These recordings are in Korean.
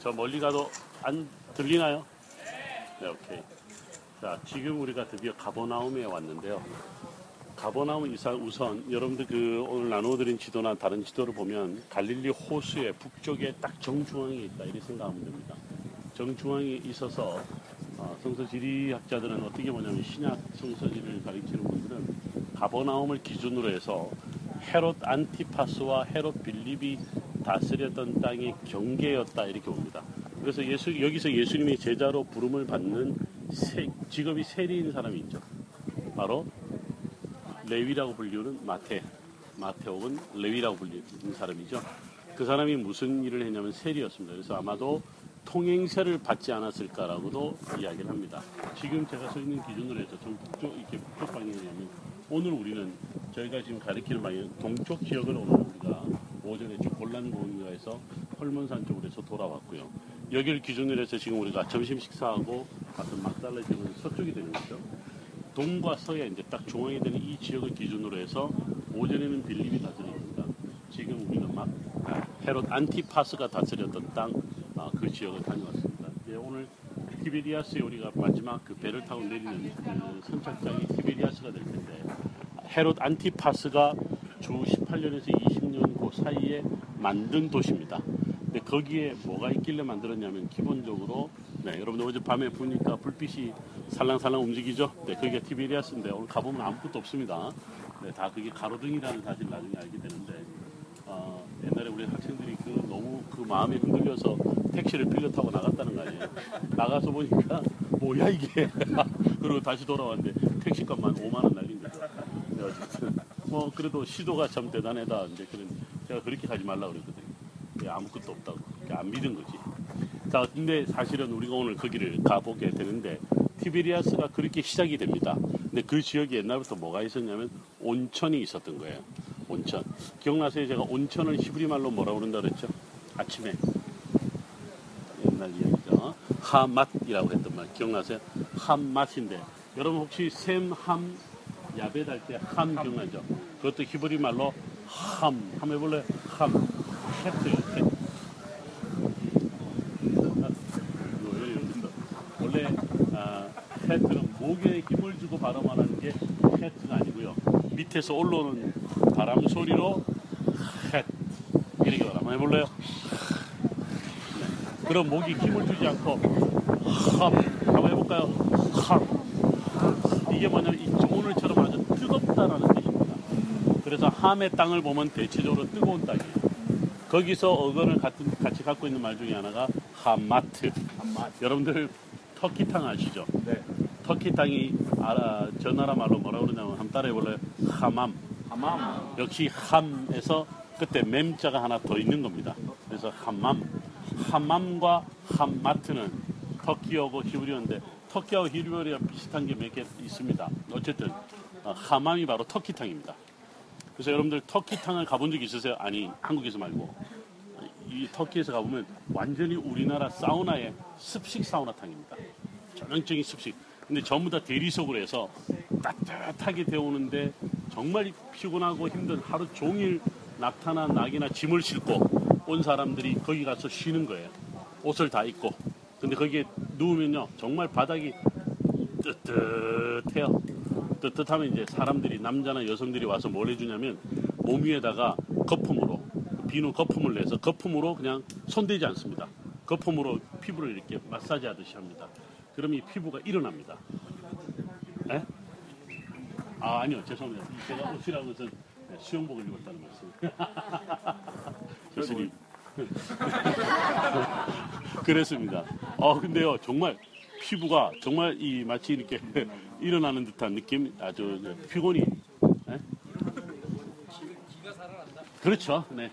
저 멀리 가도 안 들리나요? 네, 오케이. 자, 지금 우리가 드디어 가버나움에 왔는데요. 가버나움 이상 우선 여러분들 그 오늘 나누어드린 지도나 다른 지도를 보면 갈릴리 호수의 북쪽에 딱 정중앙에 있다 이렇게 생각하면 됩니다. 정중앙에 있어서 어, 성서 지리학자들은 어떻게 보냐면 신약 성서지를 가리키는 분들은 가버나움을 기준으로 해서 헤롯 안티파스와 헤롯 빌립이 다스렸던 땅의 경계였다 이렇게 봅니다. 그래서 예수 여기서 예수님이 제자로 부름을 받는 세, 직업이 세리인 사람이 있죠. 바로 레위라고 불리는 마태, 마태 혹은 레위라고 불리는 사람이죠. 그 사람이 무슨 일을 했냐면 세리였습니다. 그래서 아마도 통행세를 받지 않았을까라고도 이야기를 합니다. 지금 제가 서 있는 기준으로 해서 좀 북쪽, 이렇게 북쪽 방향이냐면 오늘 우리는 저희가 지금 가리키는 방향 동쪽 지역을 오늘 우리가 오전에 쭉 골란고원가에서 헐몬산 쪽으로 해서 돌아왔고요. 여기를 기준으로 해서 지금 우리가 점심 식사하고 갔던 막달라 지역은 서쪽이 되는 거죠. 동과 서에 이제 딱 중앙에 되는 이 지역을 기준으로 해서 오전에는 빌립이 다스립니다. 지금 우리는 막 아, 헤롯 안티파스가 다스렸던 땅그 지역을 다녀왔습니다. 이제 오늘 티베리아스에 우리가 마지막 그 배를 타고 내리는 그 선착장이 티베리아스가 될 텐데 헤롯 안티파스가 주 18년에서 20년 그 사이에 만든 도시입니다. 근데 거기에 뭐가 있길래 만들었냐면 기본적으로 네, 여러분들 어제 밤에 보니까 불빛이 살랑살랑 움직이죠. 네, 거기가 티베리아스인데 오늘 가보면 아무것도 없습니다. 네, 다 그게 가로등이라는 사실 나중에 알게 되는데 어, 옛날에 우리 학생들이 그 너무 그 마음이 흔들려서 택시를 빌려 타고 나갔다는 거 아니에요. 나가서 보니까 뭐야 이게 그리고 다시 돌아왔는데 택시값만 5만 원 날린 거죠. 네, 어쨌든 뭐 그래도 시도가 참 대단하다. 이제 그런 제가 그렇게 가지 말라 그랬거든요. 예, 아무것도 없다고 안 믿은 거지. 자, 근데 사실은 우리가 오늘 거기를 가보게 되는데 티베리아스가 그렇게 시작이 됩니다. 근데 그 지역에 옛날부터 뭐가 있었냐면 온천이 있었던 거예요. 온천. 기억나세요? 제가 온천을 히브리 말로 뭐라고 그런다 그랬죠? 아침에 옛날 이야기죠. 하맛이라고 했던 말 기억나세요? 함맛인데 여러분 혹시 샘, 함, 야벳 할 때 함 기억나죠? 그것도 히브리 말로 함. 함 해볼래요? 함. 헤트. 헤트. 원래 아, 헤트는 목에 힘을 주고 발음하는 게 헤트가 아니고요. 밑에서 올라오는 바람 소리로 헤트. 이렇게 발음 해볼래요? 네. 그럼 목이 힘을 주지 않고 함. 한번 해볼까요? 함. 이게 뭐냐면 이 오늘처럼 아주 뜨겁다라는 뜻입니다. 그래서 함의 땅을 보면 대체적으로 뜨거운 땅이에요. 거기서 어근을 같이 갖고 있는 말 중에 하나가 하마트. 한맛. 여러분들 터키탕 아시죠? 네. 터키 땅이 알아, 저 나라 말로 뭐라 그러냐면 한번 따라해 볼래요? 하맘. 하맘. 역시 함에서 그때 맴자가 하나 더 있는 겁니다. 그래서 함맘. 함맘과 함마트는 터키어고 히브리어인데 터키하고 히브리어가 비슷한 게 몇 개 있습니다. 어쨌든 어, 하맘이 바로 터키탕입니다. 그래서 여러분들 터키탕을 가본 적 있으세요? 아니 한국에서 말고 이 터키에서 가보면 완전히 우리나라 사우나의 습식 사우나탕입니다. 전형적인 습식. 근데 전부 다 대리석으로 해서 따뜻하게 데우는데 정말 피곤하고 힘든 하루 종일 낙타나 낙이나 짐을 싣고 온 사람들이 거기 가서 쉬는 거예요. 옷을 다 입고. 근데 거기에 누우면요 정말 바닥이 뜨뜻해요. 뜨뜻하면 이제 사람들이 남자나 여성들이 와서 뭘 해주냐면 몸 위에다가 거품으로 비누 거품을 내서 거품으로 그냥 손대지 않습니다. 거품으로 피부를 이렇게 마사지 하듯이 합니다. 그럼 이 피부가 일어납니다. 에? 아 아니요 죄송합니다. 제가 옷이라고 해서 수영복을 입었다는 말씀. 교수님. 그랬습니다. 어 근데요 정말 피부가 정말 이 마치 이렇게 일어나는 듯한 느낌 아주 피곤이 에? 그렇죠. 네.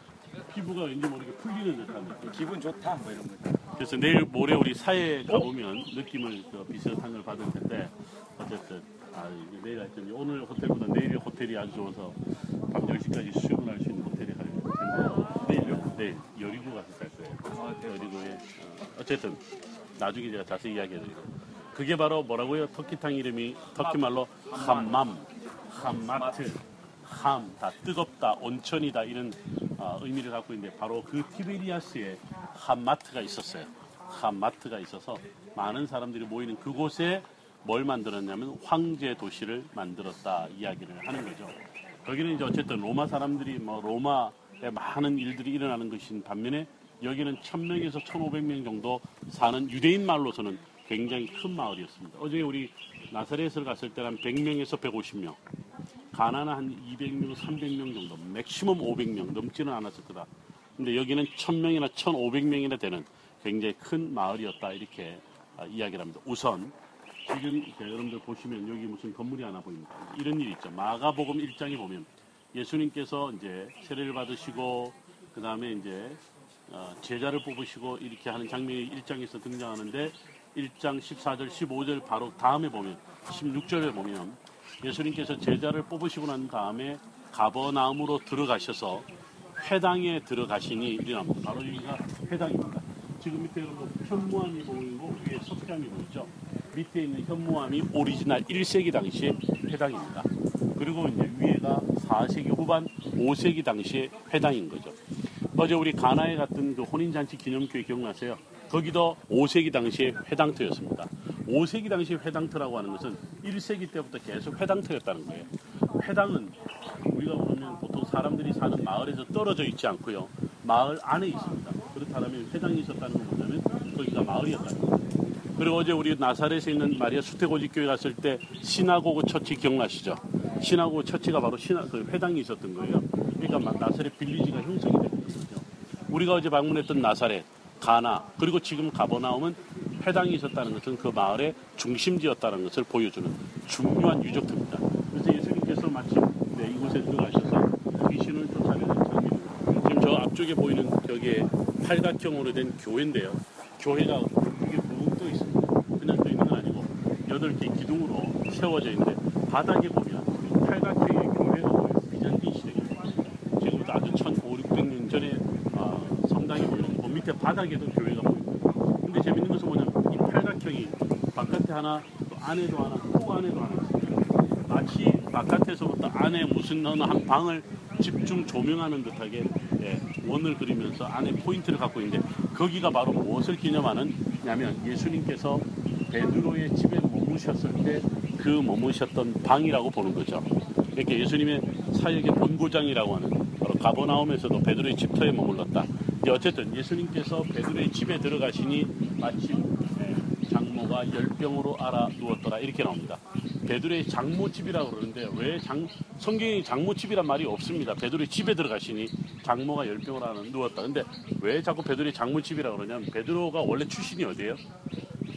피부가 왠지 모르게 풀리는 듯한 느낌. 기분 좋다. 뭐 이런 거. 그래서 내일 모레 우리 사회에 가보면 느낌을 그 비슷한 걸 받을 텐데 어쨌든 아, 내일 하여튼 오늘 호텔보다 내일 호텔이 아주 좋아서 밤 10시까지 수영을 할수 있는 호텔에 가려고 내일요? 내일 여리고 가서 갈 거예요. 아, 네. 여리고에 어, 어쨌든 나중에 제가 자세히 이야기해드리고 그게 바로 뭐라고요? 터키탕 이름이 터키 말로 함맘, 함마트, 함, 다 뜨겁다, 온천이다 이런 어, 의미를 갖고 있는데 바로 그 티베리아스의 한 마트가 있었어요. 한 마트가 있어서 많은 사람들이 모이는 그곳에 뭘 만들었냐면 황제 도시를 만들었다 이야기를 하는 거죠. 거기는 이제 어쨌든 로마 사람들이 뭐 로마에 많은 일들이 일어나는 것인 반면에 여기는 1000명에서 1500명 정도 사는 유대인 말로서는 굉장히 큰 마을이었습니다. 어제 우리 나사렛을 갔을 때는 한 100명에서 150명, 가나는 한 200명, 300명 정도, 맥시멈 500명 넘지는 않았을 거다. 근데 여기는 1000명이나 1500명이나 되는 굉장히 큰 마을이었다 이렇게 아, 이야기를 합니다. 우선 지금 여러분들 보시면 여기 무슨 건물이 하나 보입니다. 이런 일이 있죠. 마가복음 1장에 보면 예수님께서 이제 세례를 받으시고 그 다음에 이제 어, 제자를 뽑으시고 이렇게 하는 장면이 1장에서 등장하는데 1장 14절 15절 바로 다음에 보면 16절에 보면 예수님께서 제자를 뽑으시고 난 다음에 가버나움으로 들어가셔서 회당에 들어가시니 일어납니다. 바로 여기가 회당입니다. 지금 밑에 여러분 현무암이 보이고 위에 석장이 보이죠. 밑에 있는 현무암이 오리지널 1세기 당시의 회당입니다. 그리고 이제 위에가 4세기 후반 5세기 당시의 회당인 거죠. 어제 우리 가나에 갔던 그 혼인잔치 기념교회 기억나세요? 거기도 5세기 당시의 회당터였습니다. 5세기 당시 회당터라고 하는 것은 1세기 때부터 계속 회당터였다는 거예요. 회당은 우리가 보면 보통 사람들이 사는 마을에서 떨어져 있지 않고요. 마을 안에 있습니다. 그렇다면 회당이 있었다는 건 뭐냐면 거기가 마을이었다는 거예요. 그리고 어제 우리 나사렛에 있는 마리아 수태고지 교회 갔을 때 시나고그 처치 기억나시죠? 시나고그 처치가 바로 시나, 그 회당이 있었던 거예요. 그러니까 막 나사렛 빌리지가 형성이 거죠. 우리가 어제 방문했던 나사렛, 가나, 그리고 지금 가버나움은 회당이 있었다는 것은 그 마을의 중심지였다는 것을 보여주는 중요한 유적터입니다. 그래서 예수님께서 마침 네, 이곳에 들어가셔서 귀신을 쫓아내는 장면입니다. 지금 저 앞쪽에 보이는 벽에 팔각형으로 된 교회인데요. 교회가 이게 붕떠 있습니다. 그냥 떠 있는 건 아니고 여덟 개 기둥으로 세워져 있는데 바닥에 보면 팔각형의 교회가 보여요. 비잔틴 시대 교회. 지금부터 아주 1500, 600년 전에 아, 성당이 보이는 그 밑에 바닥에도 교회가 보입니다. 근데 재밌는 것은 뭐냐면 이 팔각형이 바깥에 하나 또 안에도 하나 또 안에도 하나. 마치 바깥에서부터 안에 무슨 어느 한 방을 집중 조명하는 듯하게 예, 원을 그리면서 안에 포인트를 갖고 있는데 거기가 바로 무엇을 기념하느냐면 예수님께서 베드로의 집에 머무셨을 때 그 머무셨던 방이라고 보는 거죠. 이렇게 예수님의 사역의 본고장이라고 하는 바로 가버나움에서도 베드로의 집터에 머물렀다. 이제 어쨌든 예수님께서 베드로의 집에 들어가시니 마침 예, 장모가 열병으로 알아 누웠더라 이렇게 나옵니다. 베드로의 장모집이라고 그러는데 왜 장, 성경에 장모집이란 말이 없습니다. 베드로의 집에 들어가시니 장모가 열병으로 알아 누웠다. 근데 왜 자꾸 베드로의 장모집이라고 그러냐면 베드로가 원래 출신이 어디예요?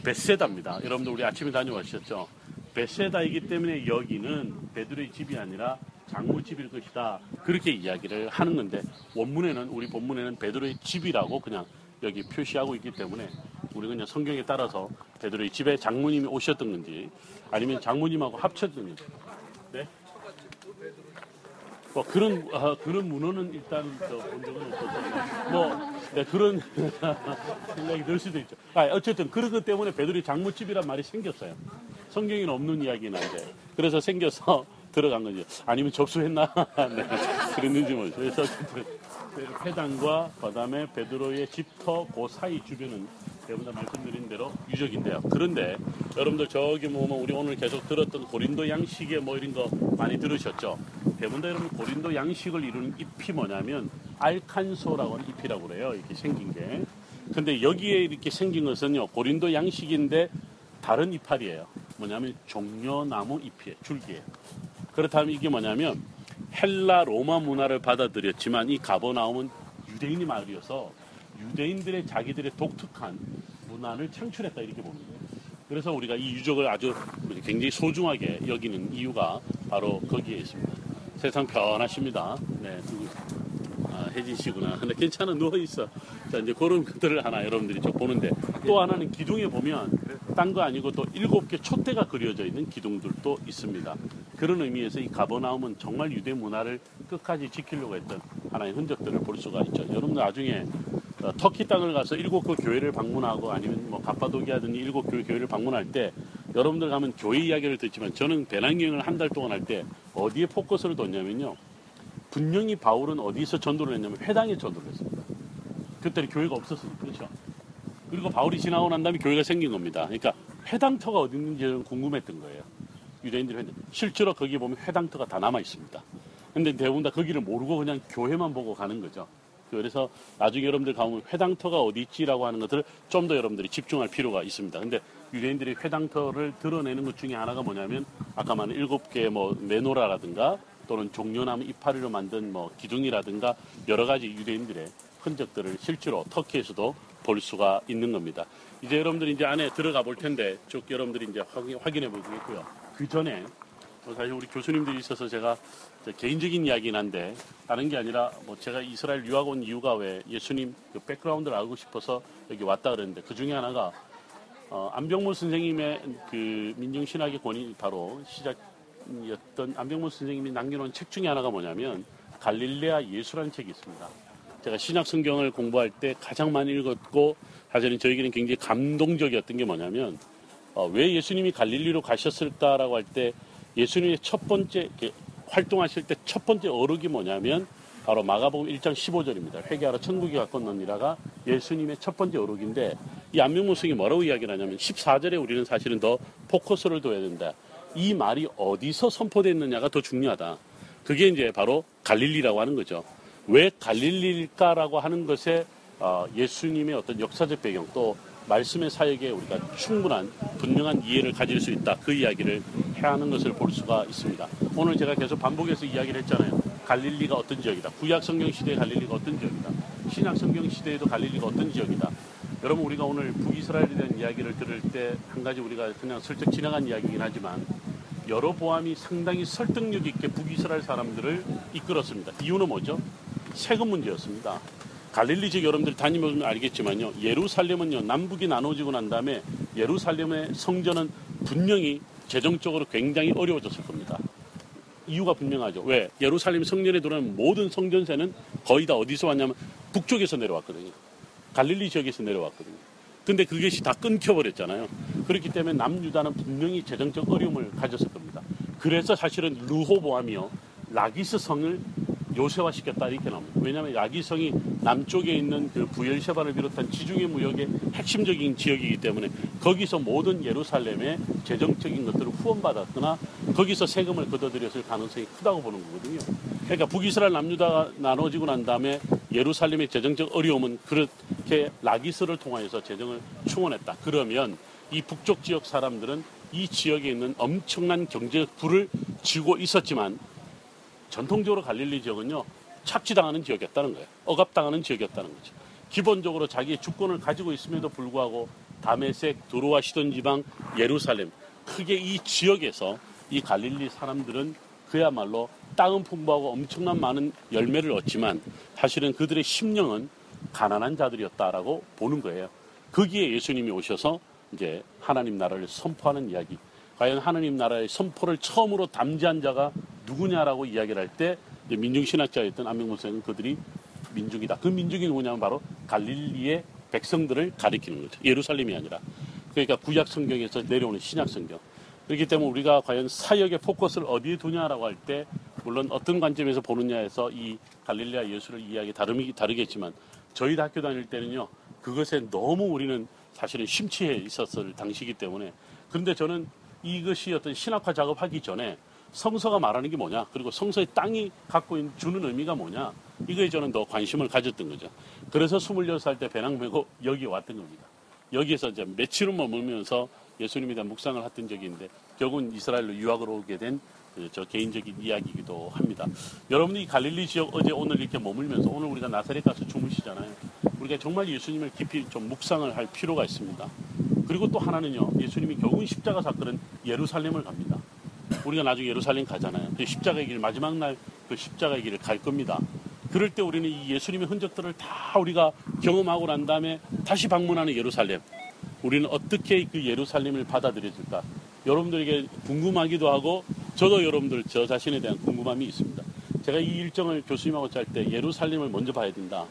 베세다입니다. 여러분들 우리 아침에 다녀오셨죠? 베세다이기 때문에 여기는 베드로의 집이 아니라 장모집일 것이다. 그렇게 이야기를 하는 건데 원문에는 우리 본문에는 베드로의 집이라고 그냥 여기 표시하고 있기 때문에 우리 그냥 성경에 따라서 베드로의 집에 장모님이 오셨던 건지 아니면 장모님하고 합쳤던 건지 네? 뭐 그런 아, 그런 문헌은 일단 저본 적은 없어서 뭐 네, 그런 생각이 들 수도 있죠. 아, 어쨌든 그런 것 때문에 베드로의 장모집이란 말이 생겼어요. 성경에는 없는 이야기긴 한데 그래서 생겨서 들어간 거죠. 아니면 접수했나? 네, 그랬는지 모르죠. 그래서 회당과 그다음에 베드로의 집터 그 사이 주변은 대부분 다 말씀드린 대로 유적인데요. 그런데 여러분들 저기 보면 우리 오늘 계속 들었던 고린도 양식의 뭐 이런 거 많이 들으셨죠? 대부분 다 여러분 고린도 양식을 이루는 잎이 뭐냐면 알칸소라고 하는 잎이라고 그래요. 이렇게 생긴 게. 근데 여기에 이렇게 생긴 것은요 고린도 양식인데 다른 이파리예요. 뭐냐면 종려나무 잎이에요. 줄기예요. 그렇다면 이게 뭐냐면 헬라 로마 문화를 받아들였지만 이 가버나움은 유대인이 마을이어서 유대인들의 자기들의 독특한 문화를 창출했다 이렇게 보는 거예요. 그래서 우리가 이 유적을 아주 굉장히 소중하게 여기는 이유가 바로 거기에 있습니다. 세상 편하십니다. 네, 아, 혜진 씨구나. 근데 괜찮아 누워 있어. 자 이제 그런 것들을 하나 여러분들이 좀 보는데 또 하나는 기둥에 보면 딴 거 아니고 또 일곱 개 촛대가 그려져 있는 기둥들도 있습니다. 그런 의미에서 이 가버나움은 정말 유대 문화를 끝까지 지키려고 했던 하나의 흔적들을 볼 수가 있죠. 여러분들 나중에 어, 터키 땅을 가서 일곱 그 교회를 방문하고 아니면 뭐 갑바도기아든지 일곱 교회 교회를 방문할 때 여러분들 가면 교회 이야기를 듣지만 저는 배낭여행을 한 달 동안 할 때 어디에 포커스를 뒀냐면요. 분명히 바울은 어디서 전도를 했냐면 회당에 전도를 했습니다. 그때는 교회가 없었으니까 그렇죠. 그리고 바울이 지나고 난 다음에 교회가 생긴 겁니다. 그러니까 회당터가 어디 있는지 궁금했던 거예요. 유대인들이 실제로 거기 보면 회당터가 다 남아 있습니다. 근데 대부분 다 거기를 모르고 그냥 교회만 보고 가는 거죠. 그래서 나중에 여러분들 가면 회당터가 어디 있지라고 하는 것들을 좀 더 여러분들이 집중할 필요가 있습니다. 근데 유대인들이 회당터를 드러내는 것 중에 하나가 뭐냐면 아까 말한 일곱 개의 뭐 메노라라든가 또는 종려나무 이파리로 만든 뭐 기둥이라든가 여러 가지 유대인들의 흔적들을 실제로 터키에서도 볼 수가 있는 겁니다. 이제 여러분들이 이제 안에 들어가 볼 텐데 쭉 여러분들이 이제 확인, 확인해 보시겠고요. 그 전에 뭐 사실 우리 교수님들이 있어서 제가 저 개인적인 이야기긴 한데 다른 게 아니라 뭐 제가 이스라엘 유학 온 이유가 왜 예수님 그 백그라운드를 알고 싶어서 여기 왔다 그랬는데 그 중에 하나가 어, 안병무 선생님의 그 민중신학의 권위 바로 시작이었던 안병무 선생님이 남겨놓은 책 중에 하나가 뭐냐면 갈릴레아 예수라는 책이 있습니다. 제가 신약 성경을 공부할 때 가장 많이 읽었고 사실은 저에게는 굉장히 감동적이었던 게 뭐냐면 어, 왜 예수님이 갈릴리로 가셨을까라고 할 때 예수님의 첫 번째 활동하실 때 첫 번째 어록이 뭐냐면 바로 마가복음 1장 15절입니다. 회개하러 천국에 가건너니라가 예수님의 첫 번째 어록인데 이 안명무성이 뭐라고 이야기를 하냐면 14절에 우리는 사실은 더 포커스를 둬야 된다. 이 말이 어디서 선포됐느냐가 더 중요하다. 그게 이제 바로 갈릴리라고 하는 거죠. 왜 갈릴리일까라고 하는 것에 어, 예수님의 어떤 역사적 배경 또 말씀의 사역에 우리가 충분한 분명한 이해를 가질 수 있다. 그 이야기를 해야 하는 것을 볼 수가 있습니다. 오늘 제가 계속 반복해서 이야기를 했잖아요. 갈릴리가 어떤 지역이다. 구약 성경 시대의 갈릴리가 어떤 지역이다. 신약 성경 시대에도 갈릴리가 어떤 지역이다. 여러분 우리가 오늘 북이스라엘에 대한 이야기를 들을 때 한 가지 우리가 그냥 슬쩍 지나간 이야기이긴 하지만 여로보암이 상당히 설득력 있게 북이스라엘 사람들을 이끌었습니다. 이유는 뭐죠? 세금 문제였습니다. 갈릴리 지역 여러분들 다니면 알겠지만요. 예루살렘은요. 남북이 나눠지고 난 다음에 예루살렘의 성전은 분명히 재정적으로 굉장히 어려워졌을 겁니다. 이유가 분명하죠. 왜? 예루살렘 성전에 들어오는 모든 성전세는 거의 다 어디서 왔냐면 북쪽에서 내려왔거든요. 갈릴리 지역에서 내려왔거든요. 근데 그것이 다 끊겨버렸잖아요. 그렇기 때문에 남유다는 분명히 재정적 어려움을 가졌을 겁니다. 그래서 사실은 르호보암이요. 라기스 성을 요새화 시켰다 이렇게 나옵니다. 왜냐하면 라기성이 남쪽에 있는 그 부엘셰바를 비롯한 지중해 무역의 핵심적인 지역이기 때문에 거기서 모든 예루살렘의 재정적인 것들을 후원받았거나 거기서 세금을 걷어들였을 가능성이 크다고 보는 거거든요. 그러니까 북이스라엘 남유다가 나눠지고 난 다음에 예루살렘의 재정적 어려움은 그렇게 라기스를 통하여서 재정을 충원했다. 그러면 이 북쪽 지역 사람들은 이 지역에 있는 엄청난 경제적 부를 쥐고 있었지만 전통적으로 갈릴리 지역은요 착취당하는 지역이었다는 거예요. 억압당하는 지역이었다는 거죠. 기본적으로 자기의 주권을 가지고 있음에도 불구하고 다메섹, 두로와 시돈 지방, 예루살렘 크게 이 지역에서 이 갈릴리 사람들은 그야말로 땅은 풍부하고 엄청난 많은 열매를 얻지만 사실은 그들의 심령은 가난한 자들이었다라고 보는 거예요. 거기에 예수님이 오셔서 이제 하나님 나라를 선포하는 이야기. 과연 하나님 나라의 선포를 처음으로 담지한 자가 누구냐라고 이야기를 할 때 민중 신학자였던 안명문생은 그들이 민족이다. 그 민족이 누구냐면 바로 갈릴리의 백성들을 가리키는 거죠. 예루살렘이 아니라. 그러니까 구약 성경에서 내려오는 신약 성경. 그렇기 때문에 우리가 과연 사역의 포커스를 어디에 두냐라고 할 때 물론 어떤 관점에서 보느냐에서 이 갈릴리아 예수를 이야기 다르기 다르겠지만 저희 학교 다닐 때는요 그것에 너무 우리는 사실은 심취해 있었을 당시이기 때문에 그런데 저는 이것이 어떤 신학화 작업하기 전에 성서가 말하는 게 뭐냐 그리고 성서의 땅이 갖고 있는 주는 의미가 뭐냐 이거에 저는 더 관심을 가졌던 거죠. 그래서 26살 때 배낭 메고 여기 왔던 겁니다. 여기에서 이제 며칠을 머물면서 예수님에 대한 묵상을 했던 적이 있는데 결국은 이스라엘로 유학을 오게 된 저 개인적인 이야기이기도 합니다. 여러분이 갈릴리 지역 어제 오늘 이렇게 머물면서 오늘 우리가 나사렛 가서 주무시잖아요. 우리가 정말 예수님을 깊이 좀 묵상을 할 필요가 있습니다. 그리고 또 하나는요. 예수님이 결국은 십자가 사건은 예루살렘을 갑니다. 우리가 나중에 예루살렘 가잖아요. 그 십자가의 길 마지막 날 그 십자가의 길을 갈 겁니다. 그럴 때 우리는 이 예수님의 흔적들을 다 우리가 경험하고 난 다음에 다시 방문하는 예루살렘. 우리는 어떻게 그 예루살렘을 받아들여질까? 여러분들에게 궁금하기도 하고 저도 여러분들 저 자신에 대한 궁금함이 있습니다. 제가 이 일정을 교수님하고 짤 때 예루살렘을 먼저 봐야 된다.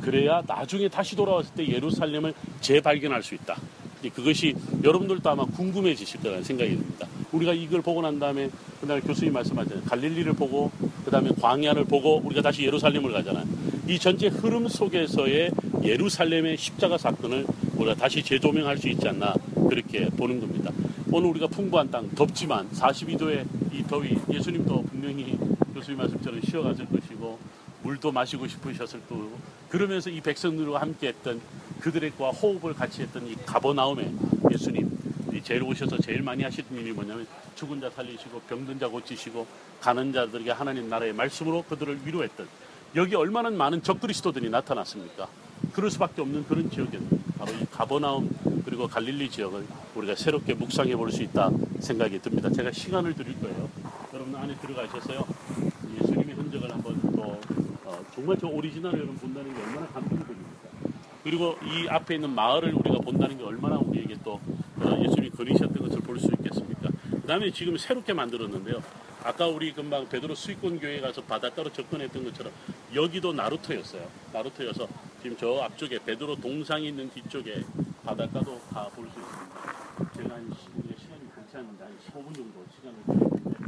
그래야 나중에 다시 돌아왔을 때 예루살렘을 재발견할 수 있다. 그것이 여러분들도 아마 궁금해지실 거라는 생각이 듭니다. 우리가 이걸 보고 난 다음에 그날 교수님 말씀하셨잖아요. 갈릴리를 보고 그다음에 광야를 보고 우리가 다시 예루살렘을 가잖아요. 이 전체 흐름 속에서의 예루살렘의 십자가 사건을 우리가 다시 재조명할 수 있지 않나 그렇게 보는 겁니다. 오늘 우리가 풍부한 땅 덥지만 42도의 이 더위 예수님도 분명히 교수님 말씀처럼 쉬어갔을 것이고 물도 마시고 싶으셨을 거고 그러면서 이 백성들과 함께 했던 그들과 호흡을 같이 했던 이 가버나움에 예수님 이 제일 오셔서 제일 많이 하시던 일이 뭐냐면 죽은 자 살리시고 병든 자 고치시고 가는 자들에게 하나님 나라의 말씀으로 그들을 위로했던 여기 얼마나 많은 적그리스도들이 나타났습니까? 그럴 수밖에 없는 그런 지역이었는데 바로 이 가버나움 그리고 갈릴리 지역을 우리가 새롭게 묵상해 볼 수 있다 생각이 듭니다. 제가 시간을 드릴 거예요. 여러분 안에 들어가셔서요. 예수님의 흔적을 한번 또 어, 정말 저 오리지널을 여러분 본다는 게 얼마나 감동적입니까? 그리고 이 앞에 있는 마을을 우리가 본다는 게 얼마나 우리에게 또 어, 예수님이 그리셨던 것을 볼 수 있겠습니까? 그 다음에 지금 새롭게 만들었는데요. 아까 우리 금방 베드로 수익권 교회 가서 바닷가로 접근했던 것처럼 여기도 나루터였어요. 나루터여서 지금 저 앞쪽에 베드로 동상이 있는 뒤쪽에 바닷가도 다 볼 수 있습니다. 제가 한 시, 시간이 않는데 한 15분 정도 시간을 드렸는데